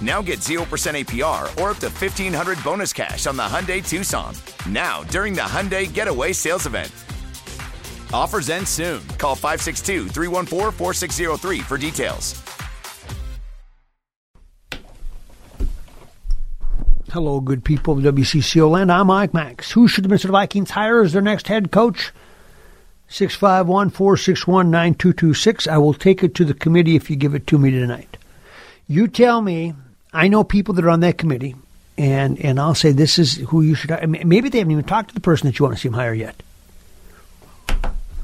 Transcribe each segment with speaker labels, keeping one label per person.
Speaker 1: Now get 0% APR or up to 1500 bonus cash on the Hyundai Tucson. Now, during the Hyundai Getaway Sales Event. Offers end soon. Call 562 314 4603 for details.
Speaker 2: Hello, good people of WCCO land. I'm Mike Max. Who should the Minnesota Vikings hire as their next head coach? 651 461 9226. I will take it to the committee if you give it to me tonight. You tell me, I know people that are on that committee, and, and I'll say this is who you should. Maybe they haven't even talked to the person that you want to see them hire yet.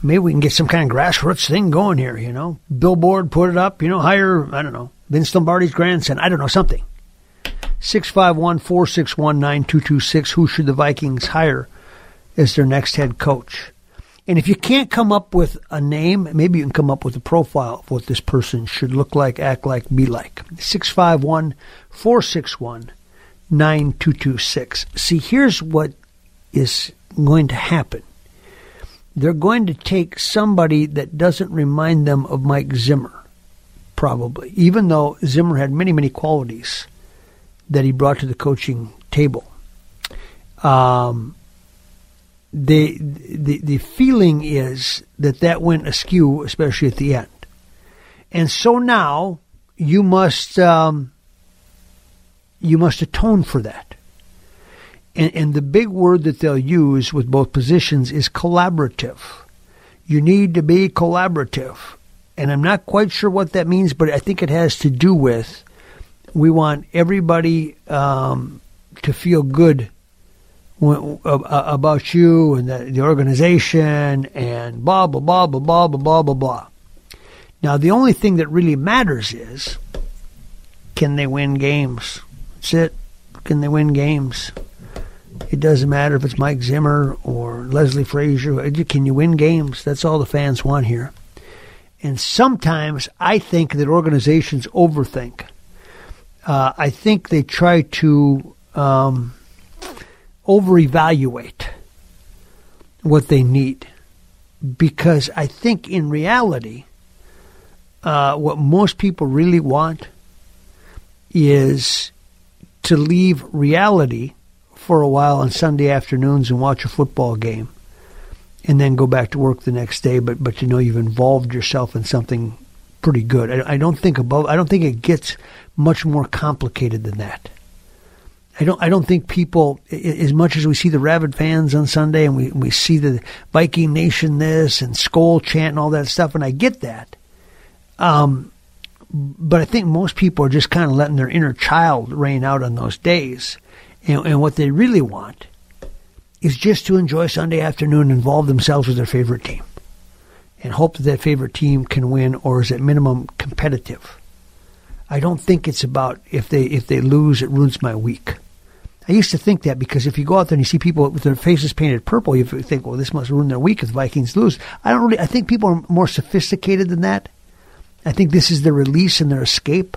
Speaker 2: Maybe we can get some kind of grassroots thing going here, you know? Billboard, put it up, you know, hire, I don't know, Vince Lombardi's grandson, I don't know, something. 651 461 9226. Who should the Vikings hire as their next head coach? And if you can't come up with a name, maybe you can come up with a profile of what this person should look like, act like, be like. 651 461 9226. See, here's what is going to happen. They're going to take somebody that doesn't remind them of Mike Zimmer, probably, even though Zimmer had many, many qualities that he brought to the coaching table. Um, the, the the feeling is that that went askew, especially at the end, and so now you must um, you must atone for that. And, and the big word that they'll use with both positions is collaborative. You need to be collaborative, and I'm not quite sure what that means, but I think it has to do with we want everybody um, to feel good about you and the, the, organization and blah blah blah blah blah blah blah blah blah. Now the only thing that really matters is can they win games? That's it. Can they win games? It doesn't matter if it's Mike Zimmer or Leslie Frazier. Can you win games? That's all the fans want here. And sometimes I think that organizations overthink. Uh, I think they try to um, over evaluate what they need. Because I think in reality, uh, what most people really want is to leave reality for a while on Sunday afternoons and watch a football game and then go back to work the next day but but you know you've involved yourself in something pretty good. I, I don't think above I don't think it gets much more complicated than that I don't I don't think people as much as we see the rabid fans on Sunday and we we see the Viking Nation this and Skol chant and all that stuff and I get that um but I think most people are just kind of letting their inner child reign out on those days and, and what they really want is just to enjoy Sunday afternoon and involve themselves with their favorite team and hope that that favorite team can win or is at minimum competitive. I don't think it's about if they if they lose it ruins my week. I used to think that because if you go out there and you see people with their faces painted purple, you think, well, this must ruin their week if the Vikings lose. I don't really. I think people are more sophisticated than that. I think this is their release and their escape.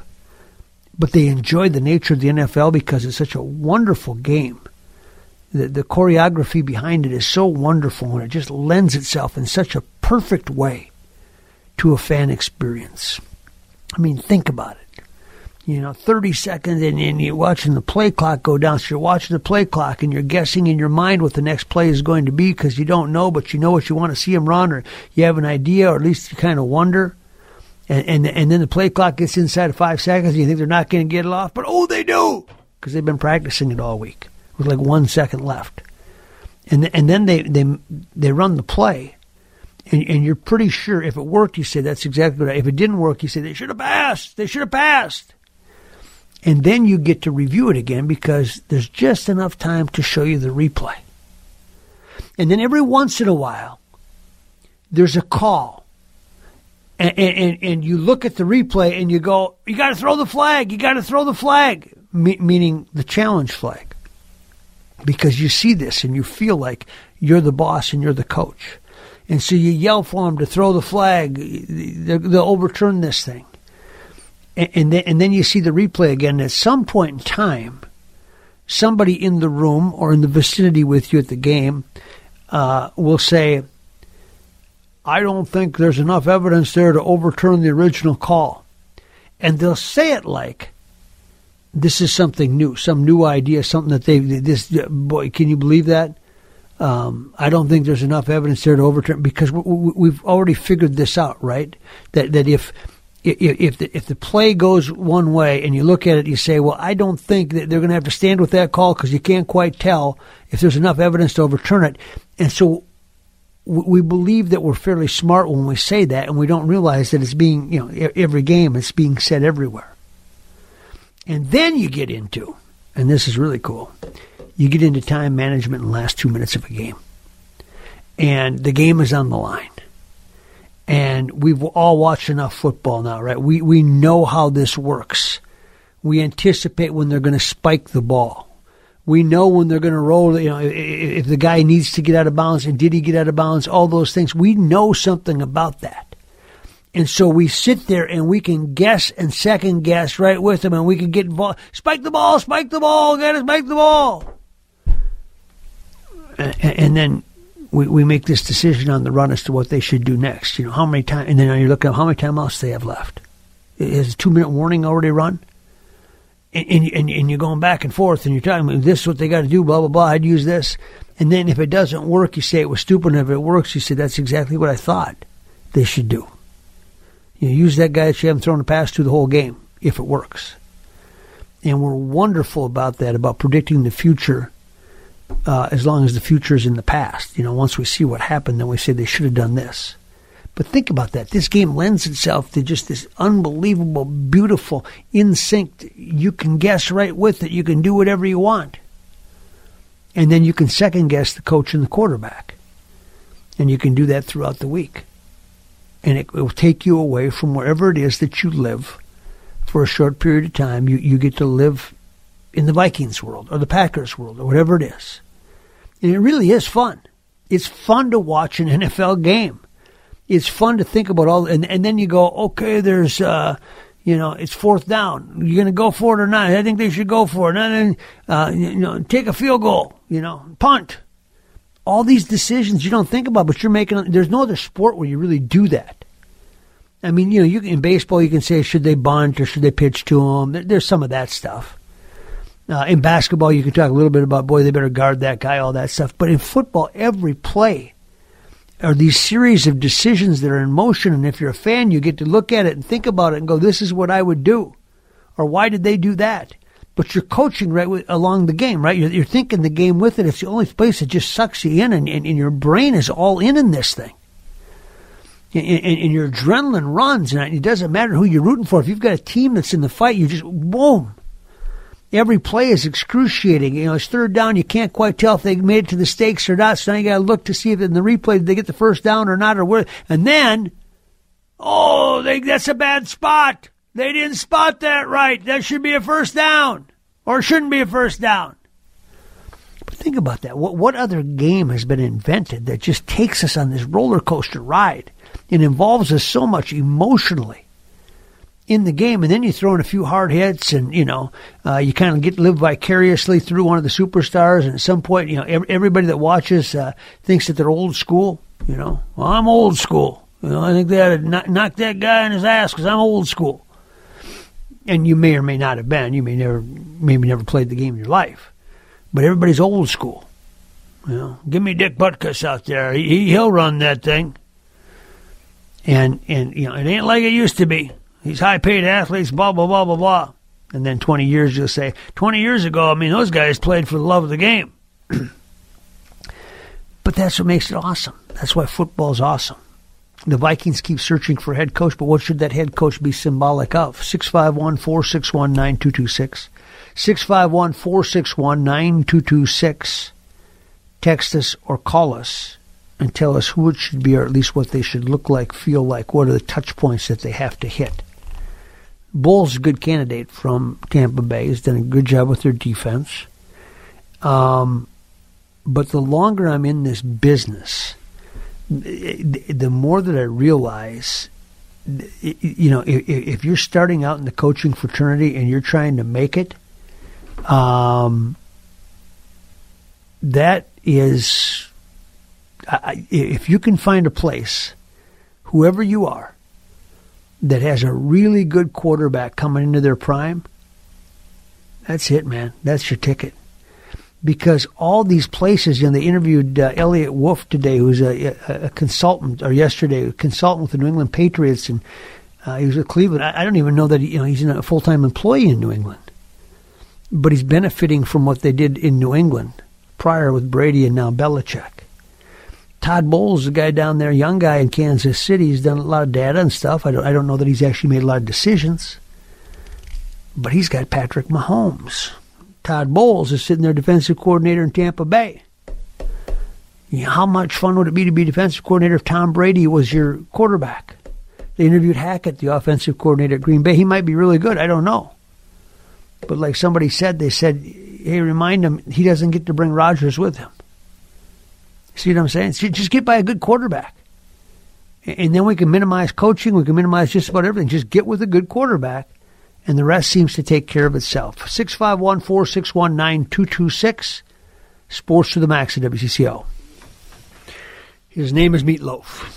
Speaker 2: But they enjoy the nature of the NFL because it's such a wonderful game. The, the choreography behind it is so wonderful and it just lends itself in such a perfect way to a fan experience. I mean, think about it. You know, 30 seconds and, and you're watching the play clock go down. So you're watching the play clock and you're guessing in your mind what the next play is going to be because you don't know, but you know what you want to see them run or you have an idea or at least you kind of wonder. And, and, and then the play clock gets inside of five seconds and you think they're not going to get it off, but oh, they do because they've been practicing it all week with like one second left. And, and then they, they, they run the play and, and you're pretty sure if it worked, you say that's exactly right. If it didn't work, you say they should have passed. They should have passed. And then you get to review it again because there's just enough time to show you the replay. And then every once in a while, there's a call. And, and, and you look at the replay and you go, you got to throw the flag. You got to throw the flag, Me- meaning the challenge flag. Because you see this and you feel like you're the boss and you're the coach. And so you yell for them to throw the flag. They'll overturn this thing and then, and then you see the replay again. At some point in time, somebody in the room or in the vicinity with you at the game uh, will say, I don't think there's enough evidence there to overturn the original call. And they'll say it like this is something new, some new idea, something that they, this, boy, can you believe that? Um, I don't think there's enough evidence there to overturn because we, have already figured this out, right? That that if if the, if the play goes one way and you look at it, you say, well, I don't think that they're going to have to stand with that call because you can't quite tell if there's enough evidence to overturn it. And so we believe that we're fairly smart when we say that, and we don't realize that it's being, you know, every game it's being said everywhere. And then you get into, and this is really cool, you get into time management in the last two minutes of a game. And the game is on the line and we've all watched enough football now, right? We we know how this works. We anticipate when they're going to spike the ball. We know when they're going to roll. You know, if the guy needs to get out of bounds, and did he get out of bounds? All those things. We know something about that, and so we sit there and we can guess and second guess right with them, and we can get involved. Spike the ball, spike the ball, got to spike the ball, and then we, we make this decision on the run as to what they should do next. You know, how many times, and then you look at how many time timeouts they have left. Is a two minute warning already run? And, and, and, and you're going back and forth and you're talking, this is what they got to do, blah, blah, blah. I'd use this. And then if it doesn't work, you say it was stupid. And if it works, you say that's exactly what I thought they should do. You know, use that guy that you haven't thrown a pass to the whole game if it works. And we're wonderful about that, about predicting the future uh, as long as the future is in the past. You know, once we see what happened, then we say they should have done this. But think about that. This game lends itself to just this unbelievable, beautiful, in sync. You can guess right with it. You can do whatever you want. And then you can second guess the coach and the quarterback. And you can do that throughout the week. And it will take you away from wherever it is that you live for a short period of time. You, you get to live in the Vikings world or the Packers world or whatever it is. And it really is fun. It's fun to watch an NFL game. It's fun to think about all, and, and then you go, okay, there's, uh, you know, it's fourth down. You're going to go for it or not? I think they should go for it. And then, uh, you know, take a field goal, you know, punt. All these decisions you don't think about, but you're making, there's no other sport where you really do that. I mean, you know, you, in baseball, you can say, should they bunt or should they pitch to them? There, there's some of that stuff. Uh, in basketball, you can talk a little bit about, boy, they better guard that guy, all that stuff. But in football, every play are these series of decisions that are in motion. And if you're a fan, you get to look at it and think about it and go, this is what I would do. Or why did they do that? But you're coaching right with, along the game, right? You're, you're, thinking the game with it. It's the only place that just sucks you in, and, and, and your brain is all in in this thing. And, and, your adrenaline runs, and it doesn't matter who you're rooting for. If you've got a team that's in the fight, you just boom, every play is excruciating. You know, it's third down. You can't quite tell if they made it to the stakes or not. So now you got to look to see if in the replay did they get the first down or not or where. And then, oh, they, that's a bad spot. They didn't spot that right. That should be a first down or shouldn't be a first down. But think about that. What, what other game has been invented that just takes us on this roller coaster ride? It involves us so much emotionally in the game, and then you throw in a few hard hits, and you know uh, you kind of get live vicariously through one of the superstars. And at some point, you know everybody that watches uh, thinks that they're old school. You know, well, I'm old school. You know, I think they ought to knock, knock that guy in his ass because I'm old school. and you may or may not have been. You may never, maybe never played the game in your life, but everybody's old school. You know, give me Dick Butkus out there. He, he'll run that thing. And and you know, it ain't like it used to be. These high paid athletes, blah blah blah blah blah. And then 20 years, you'll say, 20 years ago, I mean, those guys played for the love of the game. but that's what makes it awesome. That's why football's awesome. The Vikings keep searching for head coach, but what should that head coach be symbolic of? 651 461 9226. 651 461 9226. Text us or call us and tell us who it should be, or at least what they should look like, feel like. What are the touch points that they have to hit? Bowles a good candidate from Tampa Bay. He's done a good job with their defense. Um, but the longer I'm in this business, the more that I realize, you know, if, you're starting out in the coaching fraternity and you're trying to make it, um, that is, if you can find a place, whoever you are, that has a really good quarterback coming into their prime, that's it, man. That's your ticket. Because all these places, you know, they interviewed uh, Eliot Wolf today, who's a, a, a, consultant, or yesterday, a consultant with the New England Patriots, and uh, he was with Cleveland. I, I, don't even know that he, you know he's a full time employee in New England, but he's benefiting from what they did in New England prior with Brady and now Belichick. Todd Bowles, the guy down there, young guy in Kansas City, he's done a lot of data and stuff. I don't, I don't know that he's actually made a lot of decisions, but he's got Patrick Mahomes. Todd Bowles is sitting there, defensive coordinator in Tampa Bay. You know, how much fun would it be to be defensive coordinator if Tom Brady was your quarterback? They interviewed Hackett, the offensive coordinator at Green Bay. He might be really good. I don't know. But like somebody said, they said, hey, remind him he doesn't get to bring Rodgers with him. See what I'm saying? Just get by a good quarterback. And then we can minimize coaching. We can minimize just about everything. Just get with a good quarterback, and the rest seems to take care of itself. 651 461 9226. Sports to the Max at WCCO. His name is Meatloaf.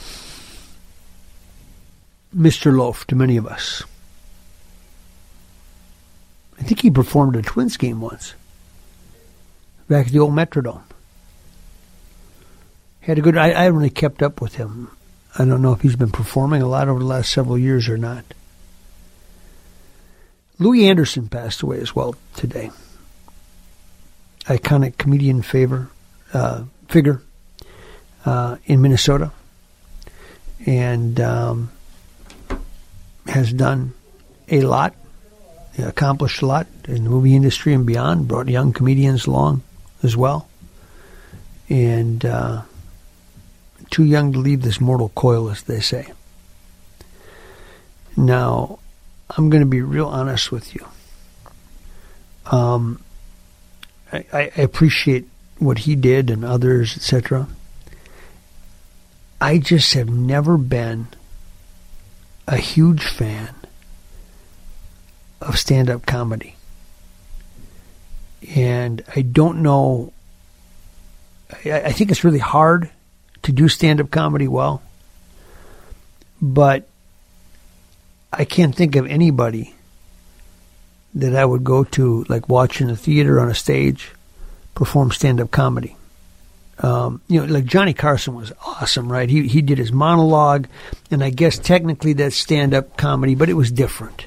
Speaker 2: Mr. Loaf to many of us. I think he performed a Twins game once. Back at the old Metrodome had a good. I, I haven't really kept up with him. I don't know if he's been performing a lot over the last several years or not. Louie Anderson passed away as well today. Iconic comedian favor uh, figure uh, in Minnesota, and um, has done a lot, accomplished a lot in the movie industry and beyond. Brought young comedians along as well, and. Uh, too young to leave this mortal coil, as they say. Now, I'm going to be real honest with you. Um, I, I appreciate what he did and others, etc. I just have never been a huge fan of stand up comedy. And I don't know, I, I think it's really hard to do stand up comedy well. But I can't think of anybody that I would go to, like watch in a theater on a stage, perform stand up comedy. Um, you know, like Johnny Carson was awesome, right? He he did his monologue, and I guess technically that's stand up comedy, but it was different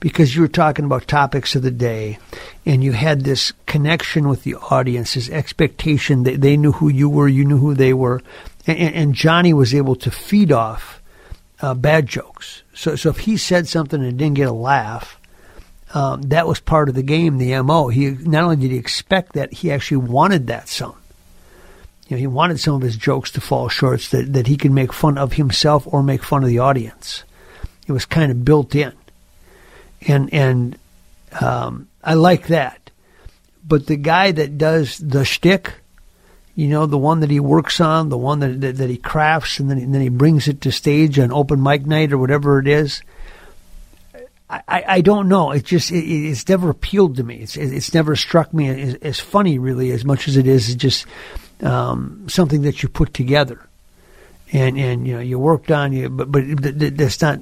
Speaker 2: because you were talking about topics of the day and you had this connection with the audience, this expectation that they knew who you were, you knew who they were. And, and Johnny was able to feed off uh, bad jokes. So, so if he said something and didn't get a laugh, um, that was part of the game, the MO. He not only did he expect that, he actually wanted that some. You know, he wanted some of his jokes to fall short so that, that he could make fun of himself or make fun of the audience. It was kind of built in and and um, I like that. But the guy that does the shtick, you know, the one that he works on, the one that that, that he crafts, and then and then he brings it to stage on open mic night or whatever it is. I, I don't know. It just it, it's never appealed to me. It's it's never struck me as, as funny really as much as it is just um, something that you put together, and and you know you worked on you, but but that's not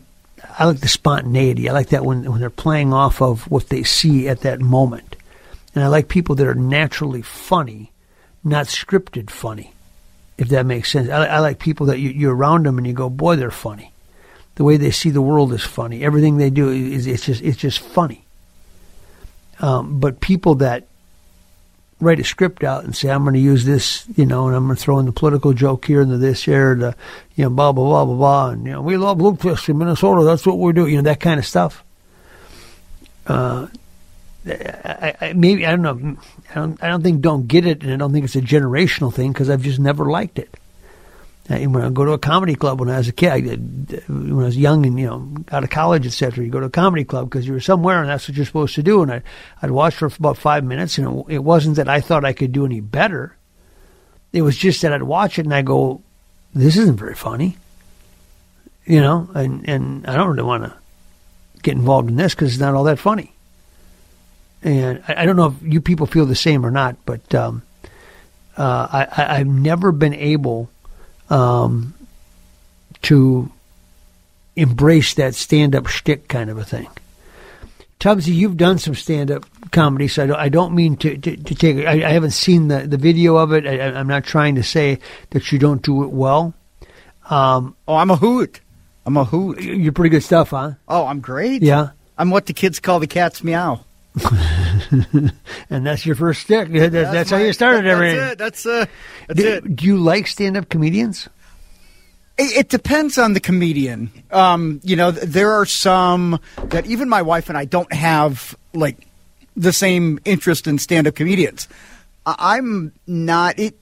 Speaker 2: I like the spontaneity. I like that when when they're playing off of what they see at that moment, and I like people that are naturally funny, not scripted funny. If that makes sense, I, I like people that you, you're around them and you go, boy, they're funny. The way they see the world is funny. Everything they do is it's just it's just funny. Um, but people that write a script out and say, I'm going to use this, you know, and I'm going to throw in the political joke here and the this here, the, you know, blah, blah, blah, blah, blah. And, you know, we love lutefisk in Minnesota. That's what we do. You know, that kind of stuff. Uh, I, I, maybe, I don't know. I don't, I don't think don't get it, and I don't think it's a generational thing because I've just never liked it. Uh, when I go to a comedy club when I was a kid, I when I was young and you know out of college, etc. You go to a comedy club because you were somewhere and that's what you're supposed to do. And I, I'd watch for about five minutes, and it, it wasn't that I thought I could do any better. It was just that I'd watch it and I go, "This isn't very funny," you know. And and I don't really want to get involved in this because it's not all that funny. And I, I, don't know if you people feel the same or not, but um, uh, I, I've never been able um, to embrace that stand up shtick kind of a thing. Tubbsy, you've done some stand up comedy, so I don't, I don't mean to, to, to take I, I, haven't seen the, the video of it. I, am not trying to say that you don't do it well.
Speaker 3: Um, oh, I'm a hoot. I'm a hoot.
Speaker 2: You're pretty good stuff, huh?
Speaker 3: Oh, I'm great.
Speaker 2: Yeah.
Speaker 3: I'm what the kids call the cat's meow.
Speaker 2: and that's your first stick. That's, that's my, how you started everything.
Speaker 3: That's it. That's, uh, that's
Speaker 2: do,
Speaker 3: it.
Speaker 2: Do you like stand up comedians?
Speaker 3: It, it, depends on the comedian. Um, you know, there are some that even my wife and I don't have like the same interest in stand up comedians. I'm not it.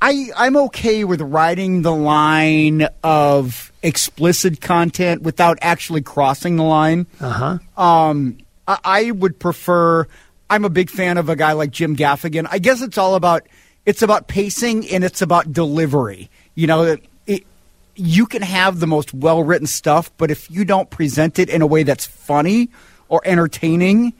Speaker 3: I I'm okay with riding the line of explicit content without actually crossing the line.
Speaker 2: Uh
Speaker 3: huh. Um, I, I would prefer. I'm a big fan of a guy like Jim Gaffigan. I guess it's all about it's about pacing and it's about delivery. You know, it, you can have the most well written stuff, but if you don't present it in a way that's funny or entertaining,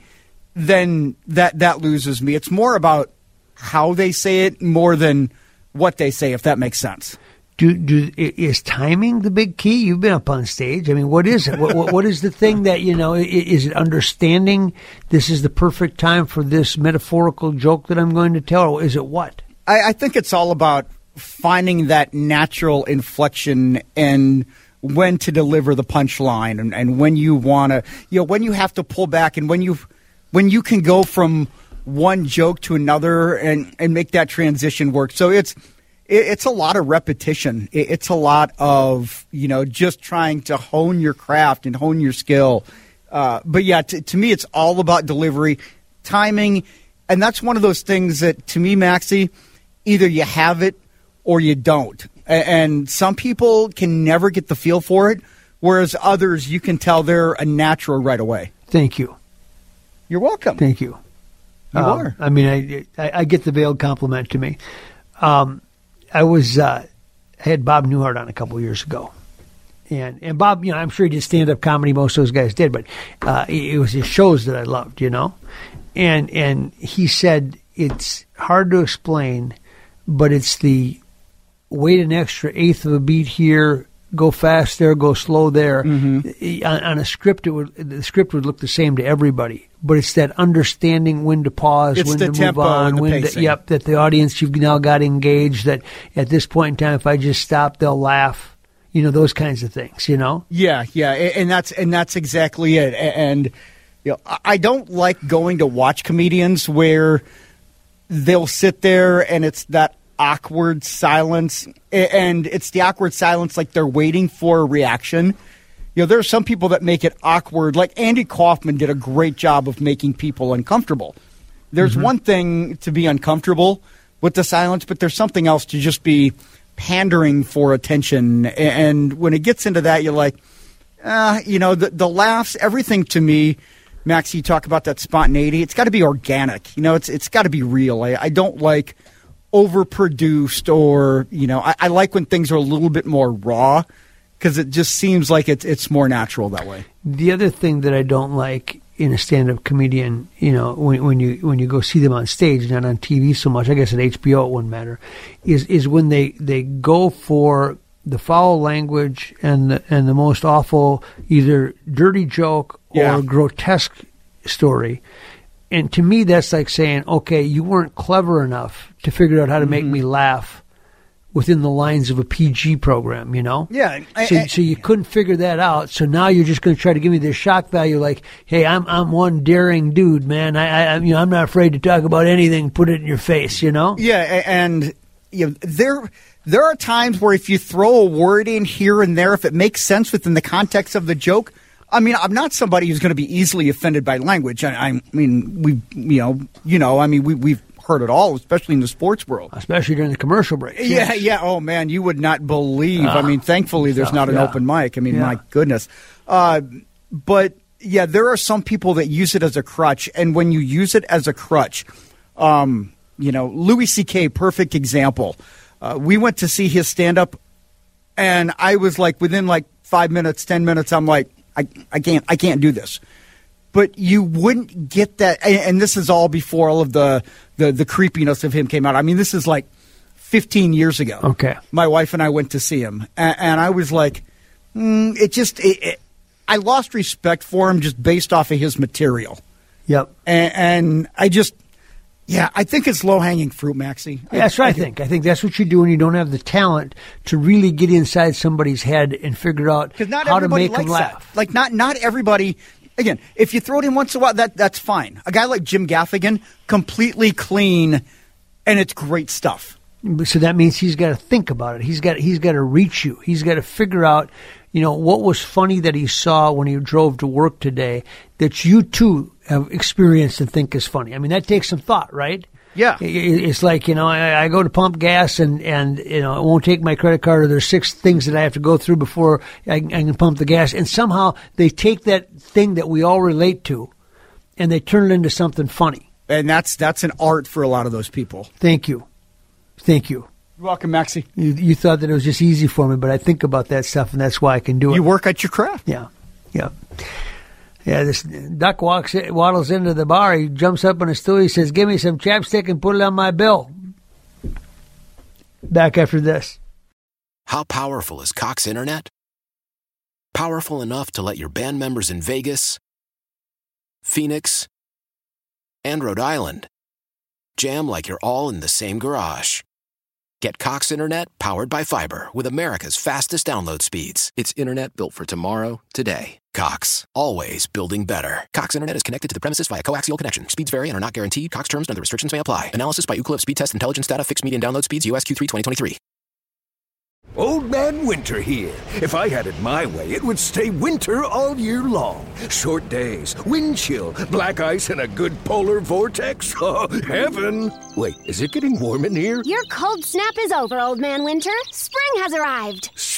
Speaker 3: then that that loses me. It's more about how they say it more than what they say, if that makes sense
Speaker 2: do, do is timing the big key? You've been up on stage. I mean, what is it? what, what is the thing that you know? Is it understanding this is the perfect time for this metaphorical joke that I'm going to tell, or is it what?
Speaker 3: I, I think it's all about finding that natural inflection and when to deliver the punchline, and, and when you want to, you know, when you have to pull back, and when you when you can go from one joke to another and and make that transition work. So it's it's a lot of repetition. It's a lot of you know just trying to hone your craft and hone your skill. Uh, but yeah, t- to me, it's all about delivery, timing, and that's one of those things that to me, Maxie, either you have it or you don't. And some people can never get the feel for it, whereas others you can tell they're a natural right away.
Speaker 2: Thank you.
Speaker 3: You're welcome.
Speaker 2: Thank you.
Speaker 3: You um, are.
Speaker 2: I mean, I, I, I get the veiled compliment to me. Um, I was uh, had Bob Newhart on a couple years ago, and and Bob, you know, I'm sure he did stand up comedy. Most of those guys did, but uh, it was his shows that I loved, you know, and and he said it's hard to explain, but it's the wait an extra eighth of a beat here, go fast there, go slow there. Mm-hmm. On, on, a script, it would the script would look the same to everybody but it's that understanding when to pause,
Speaker 3: it's
Speaker 2: when
Speaker 3: to
Speaker 2: move on, when
Speaker 3: to,
Speaker 2: yep, that the audience you've now got engaged. That at this point in time, if I just stop, they'll laugh. You know those kinds of things. You know.
Speaker 3: Yeah, yeah, and that's and that's exactly it. And you know, I don't like going to watch comedians where they'll sit there and it's that awkward silence, and it's the awkward silence like they're waiting for a reaction you know, there are some people that make it awkward. Like Andy Kaufman did a great job of making people uncomfortable. There's mm-hmm. one thing to be uncomfortable with the silence, but there's something else to just be pandering for attention. And when it gets into that, you're like, uh, you know, the, the laughs, everything to me, Max, you talk about that spontaneity. It's got to be organic. You know, it's it's got to be real. I, I, don't like overproduced or you know, I, I like when things are a little bit more raw because it just seems like it's it's more natural that way.
Speaker 2: The other thing that I don't like in a stand-up comedian, you know, when, when you when you go see them on stage, not on TV so much. I guess at HBO it wouldn't matter. Is is when they they go for the foul language and the, and the most awful either dirty joke or
Speaker 3: Yeah.
Speaker 2: grotesque story. And to me, that's like saying, okay, you weren't clever enough to figure out how to make
Speaker 3: Mm-hmm.
Speaker 2: me laugh within the lines of a PG program, you know?
Speaker 3: Yeah, I-
Speaker 2: So,
Speaker 3: I-
Speaker 2: so you couldn't figure that out. So now you're just going to try to give me this shock value, like, hey, I'm I'm one daring dude, man. I, I I'm, you know I'm not afraid to talk about anything. Put it in your face, you know?
Speaker 3: Yeah, and you know, there there are times where if you throw a word in here and there, if it makes sense within the context of the joke. I mean, I'm not somebody who's going to be easily offended by language. I, I mean, we, you know, you know, I mean, we we've heard it all, especially in the sports world.
Speaker 2: Especially during the commercial breaks.
Speaker 3: Yeah,
Speaker 2: yes.
Speaker 3: yeah. Oh man, you would not believe. I mean, thankfully there's
Speaker 2: so,
Speaker 3: not an
Speaker 2: yeah.
Speaker 3: open mic. I mean,
Speaker 2: Yeah.
Speaker 3: my goodness. Uh, but yeah, there are some people that use it as a crutch, and when you use it as a crutch, um, you know, Louis C.K. perfect example. Uh, we went to see his stand up, and I was like, within like five minutes, ten minutes, I'm like, I, I can't, I can't do this but you wouldn't get that and, and this is all before all of the, the the creepiness of him came out i mean this is like 15 years ago
Speaker 2: Okay.
Speaker 3: my wife and i went to see him and, and i was like mm, it just it, it, i lost respect for him just based off of his material
Speaker 2: Yep.
Speaker 3: and, and i just yeah i think it's low-hanging fruit maxie
Speaker 2: Yeah, that's what I think. I think that's what you do when you don't have the talent to really get inside somebody's head and figure out
Speaker 3: not
Speaker 2: how to make them
Speaker 3: likes that.
Speaker 2: laugh.
Speaker 3: Like not not everybody. Again, if you throw it in once in a while, that that's fine. A guy like Jim Gaffigan, completely clean, and it's great stuff.
Speaker 2: So that means he's got to think about it. He's got he's got to reach you. He's got to figure out, you know, what was funny that he saw when he drove to work today that you too have experienced and think is funny. I mean, that takes some thought, right?
Speaker 3: Yeah.
Speaker 2: I- I- It's like you know, I, I go to pump gas and and you know, it won't take my credit card. Or there's six things that I have to go through before I, can- I can pump the gas. And somehow they take that thing that we all relate to, and they turn it into something funny.
Speaker 3: And that's that's an art for a lot of those people.
Speaker 2: Thank you, thank you.
Speaker 3: You're welcome, Maxie.
Speaker 2: You, you thought that it was just easy for me, but I think about that stuff, and that's why I can do it.
Speaker 3: You work at your craft.
Speaker 2: yeah, yeah, yeah. This duck walks, waddles into the bar. He jumps up on a stool. He says, "Give me some chapstick and put it on my bill." Back after this.
Speaker 4: How powerful is Cox Internet? Powerful enough to let your band members in Vegas, Phoenix, and Rhode Island jam like you're all in the same garage. Get Cox Internet powered by fiber with America's fastest download speeds. It's internet built for tomorrow, today. Cox, always building better. Cox Internet is connected to the premises via coaxial connection. Speeds vary and are not guaranteed. Cox terms and other restrictions may apply. Analysis by Ookla of Speedtest Intelligence Data. Fixed median download speeds. US Q3 2023.
Speaker 5: Old Man Winter here. If I had it my way, it would stay winter all year long. Short days, wind chill, black ice, and a good polar vortex. Oh, heaven! Wait, is it getting warm in here?
Speaker 6: Your cold snap is over, Old Man Winter. Spring has arrived.